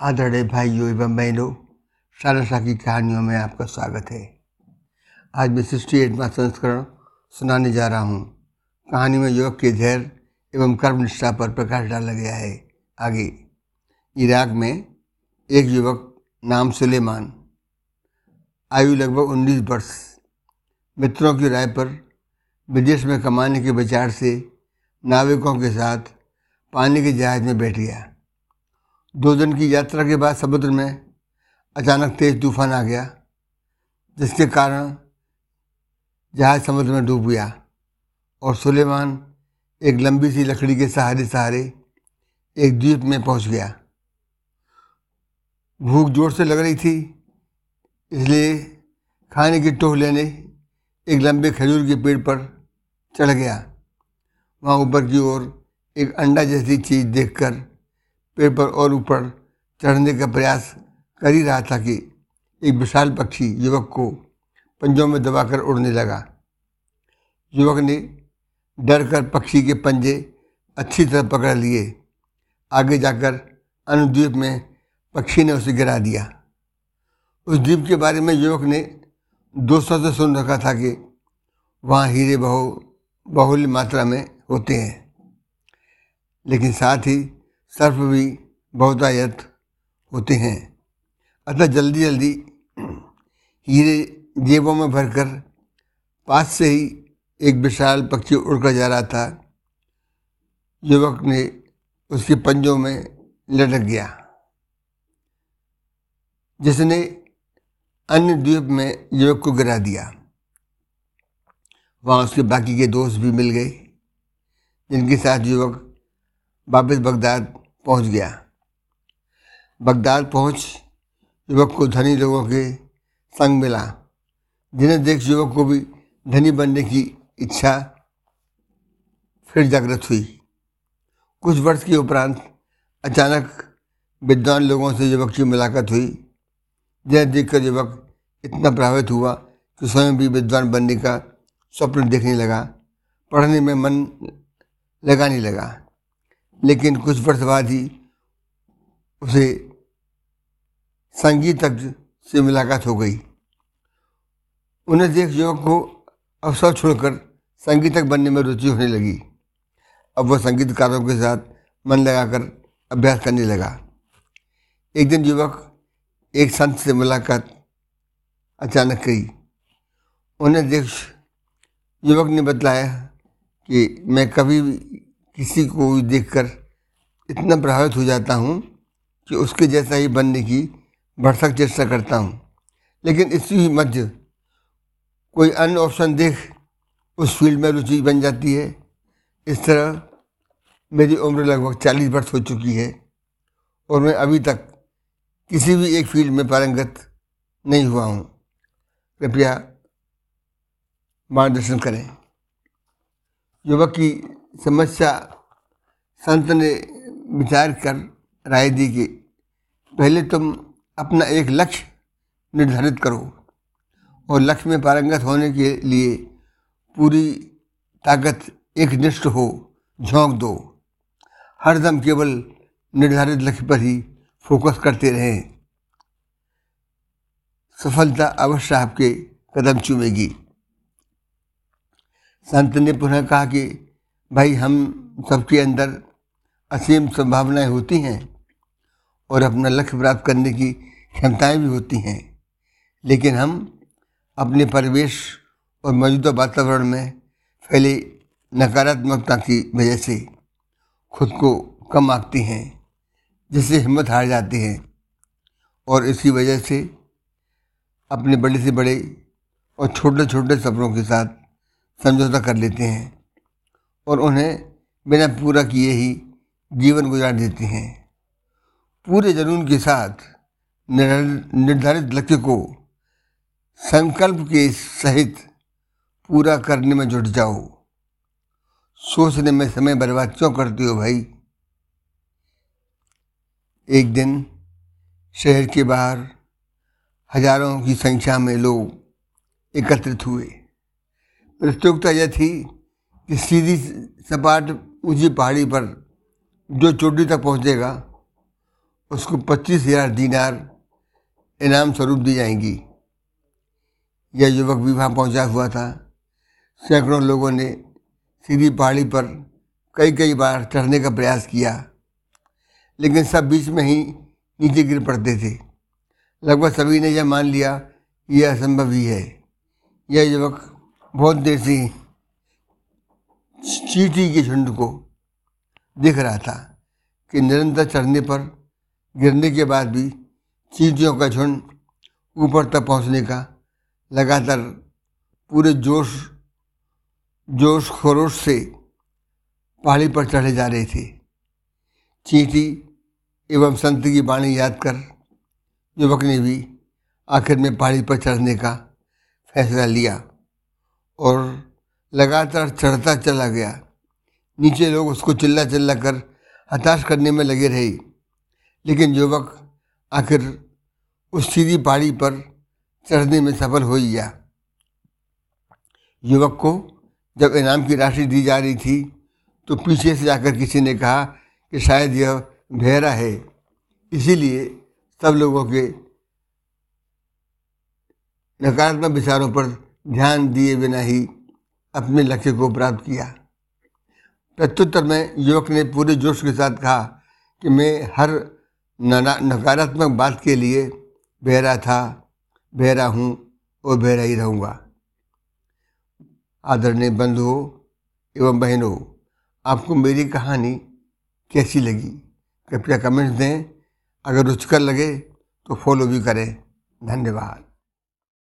आदरणीय भाइयों एवं बहनों सारसा की कहानियों में आपका स्वागत है। आज मैं सिक्सटी एटवा संस्करण सुनाने जा रहा हूँ। कहानी में युवक के धैर्य एवं कर्म निष्ठा पर प्रकाश डाला गया है। आगे, इराक में एक युवक नाम सुलेमान, आयु लगभग उन्नीस वर्ष, मित्रों की राय पर विदेश में कमाने के विचार से नाविकों के साथ पानी के जहाज़ में बैठ गया। दो दिन की यात्रा के बाद समुद्र में अचानक तेज तूफ़ान आ गया, जिसके कारण जहाज़ समुद्र में डूब गया और सुलेमान एक लंबी सी लकड़ी के सहारे सहारे एक द्वीप में पहुँच गया। भूख ज़ोर से लग रही थी, इसलिए खाने की टोह लेने एक लंबे खजूर के पेड़ पर चढ़ गया। वहाँ ऊपर की ओर एक अंडा जैसी चीज़ देखकर पेड़ पर और ऊपर चढ़ने का प्रयास कर ही रहा था कि एक विशाल पक्षी युवक को पंजों में दबाकर उड़ने लगा। युवक ने डर कर पक्षी के पंजे अच्छी तरह पकड़ लिए। आगे जाकर अनुद्वीप में पक्षी ने उसे गिरा दिया। उस द्वीप के बारे में युवक ने दोस्तों से सुन रखा था कि वहाँ हीरे बहु बहुल्य मात्रा में होते हैं। लेकिन साथ ही सर्फ भी बहुतायत होते हैं। अतः जल्दी जल्दी हीरे जेबों में भरकर पास से ही एक विशाल पक्षी उड़कर जा रहा था। युवक ने उसके पंजों में लटक गया, जिसने अन्य द्वीप में युवक को गिरा दिया। वहाँ उसके बाकी के दोस्त भी मिल गए, जिनके साथ युवक वापस बगदाद पहुँच गया। बगदाद पहुँच, युवक को धनी लोगों के संग मिला। जिन्हें देख युवक को भी धनी बनने की इच्छा फिर जागृत हुई। कुछ वर्ष के उपरांत अचानक विद्वान लोगों से युवक की मुलाकात हुई। जिन्हें देखकर युवक इतना प्रभावित हुआ कि स्वयं भी विद्वान बनने का स्वप्न देखने लगा। पढ़ने में मन लगाने लगा। लेकिन कुछ वर्ष बाद ही उसे संगीतज्ञ से मुलाकात हो गई। उन्हें देख युवक को अवसर छोड़कर संगीतक बनने में रुचि होने लगी। अब वह संगीतकारों के साथ मन लगाकर अभ्यास करने लगा। एक दिन युवक एक संत से मुलाकात अचानक गई उन्हें देख युवक ने बतलाया कि मैं कभी किसी को भी देखकर इतना प्रभावित हो जाता हूँ कि उसके जैसा ही बनने की भरसक चेष्टा करता हूँ। लेकिन इसी ही मध्य कोई अन्य ऑप्शन देख, उस फ़ील्ड में रुचि बन जाती है। इस तरह मेरी उम्र लगभग चालीस वर्ष हो चुकी है और मैं अभी तक किसी भी एक फ़ील्ड में पारंगत नहीं हुआ हूँ। कृपया मार्गदर्शन करें। युवक की समस्या संत ने विचार कर राय दी कि पहले तुम अपना एक लक्ष्य निर्धारित करो और लक्ष्य में पारंगत होने के लिए पूरी ताकत एक निष्ठ हो, झोंक दो। हरदम केवल निर्धारित लक्ष्य पर ही फोकस करते रहें। सफलता अवश्य आपके कदम चूमेगी। संत ने पुनः कहा कि भाई हम सबके अंदर असीम संभावनाएँ होती हैं और अपना लक्ष्य प्राप्त करने की क्षमताएँ भी होती हैं। लेकिन हम अपने परिवेश और मौजूदा वातावरण में फैले नकारात्मकता की वजह से खुद को कम आंकते हैं, जिससे हिम्मत हार जाती है और इसी वजह से अपने बड़े से बड़े और छोटे छोटे सपनों के साथ समझौता कर लेते हैं। और उन्हें बिना पूरा किए ही जीवन गुजार देते हैं। पूरे जुनून के साथ निर्धारित लक्ष्य को संकल्प के सहित पूरा करने में जुट जाओ। सोचने में समय बर्बाद क्यों करते हो भाई? एक दिन शहर के बाहर हज़ारों की संख्या में लोग एकत्रित हुए। प्रतियोगिता यह थी कि सीधी सपाट ऊँची पहाड़ी पर जो चोटी तक पहुंचेगा, उसको पच्चीस हज़ार दीनार इनाम स्वरूप दी जाएँगी। यह युवक भी वहाँ पहुँचा हुआ था। सैकड़ों लोगों ने सीधी पहाड़ी पर कई कई बार चढ़ने का प्रयास किया, लेकिन सब बीच में ही नीचे गिर पड़ते थे। लगभग सभी ने यह मान लिया कि यह असंभव ही है। यह युवक बहुत देर से चीटी के झुंड को दिख रहा था कि निरंतर चढ़ने पर, गिरने के बाद भी चीटियों का झुंड ऊपर तक पहुँचने का लगातार पूरे जोश जोश खरोश से पहाड़ी पर चढ़े जा रहे थे। चीटी एवं संत की बाणी याद कर युवक ने भी आखिर में पहाड़ी पर चढ़ने का फैसला लिया और लगातार चढ़ता चला गया। नीचे लोग उसको चिल्ला चिल्ला कर हताश करने में लगे रहे। लेकिन युवक आखिर उस सीधी पहाड़ी पर चढ़ने में सफल हो गया। युवक को जब इनाम की राशि दी जा रही थी तो पीछे से जाकर किसी ने कहा कि शायद यह भेरा है। इसीलिए सब लोगों के नकारात्मक विचारों पर ध्यान दिए बिना ही अपने लक्ष्य को प्राप्त किया। प्रत्युत्तर में युवक ने पूरे जोश के साथ कहा कि मैं हर नकारात्मक बात के लिए बहरा था, बहरा हूँ और बहरा ही रहूँगा। आदरणीय बंधुओं एवं बहनों, आपको मेरी कहानी कैसी लगी? कृपया कमेंट्स दें। अगर रुचकर लगे तो फॉलो भी करें। धन्यवाद।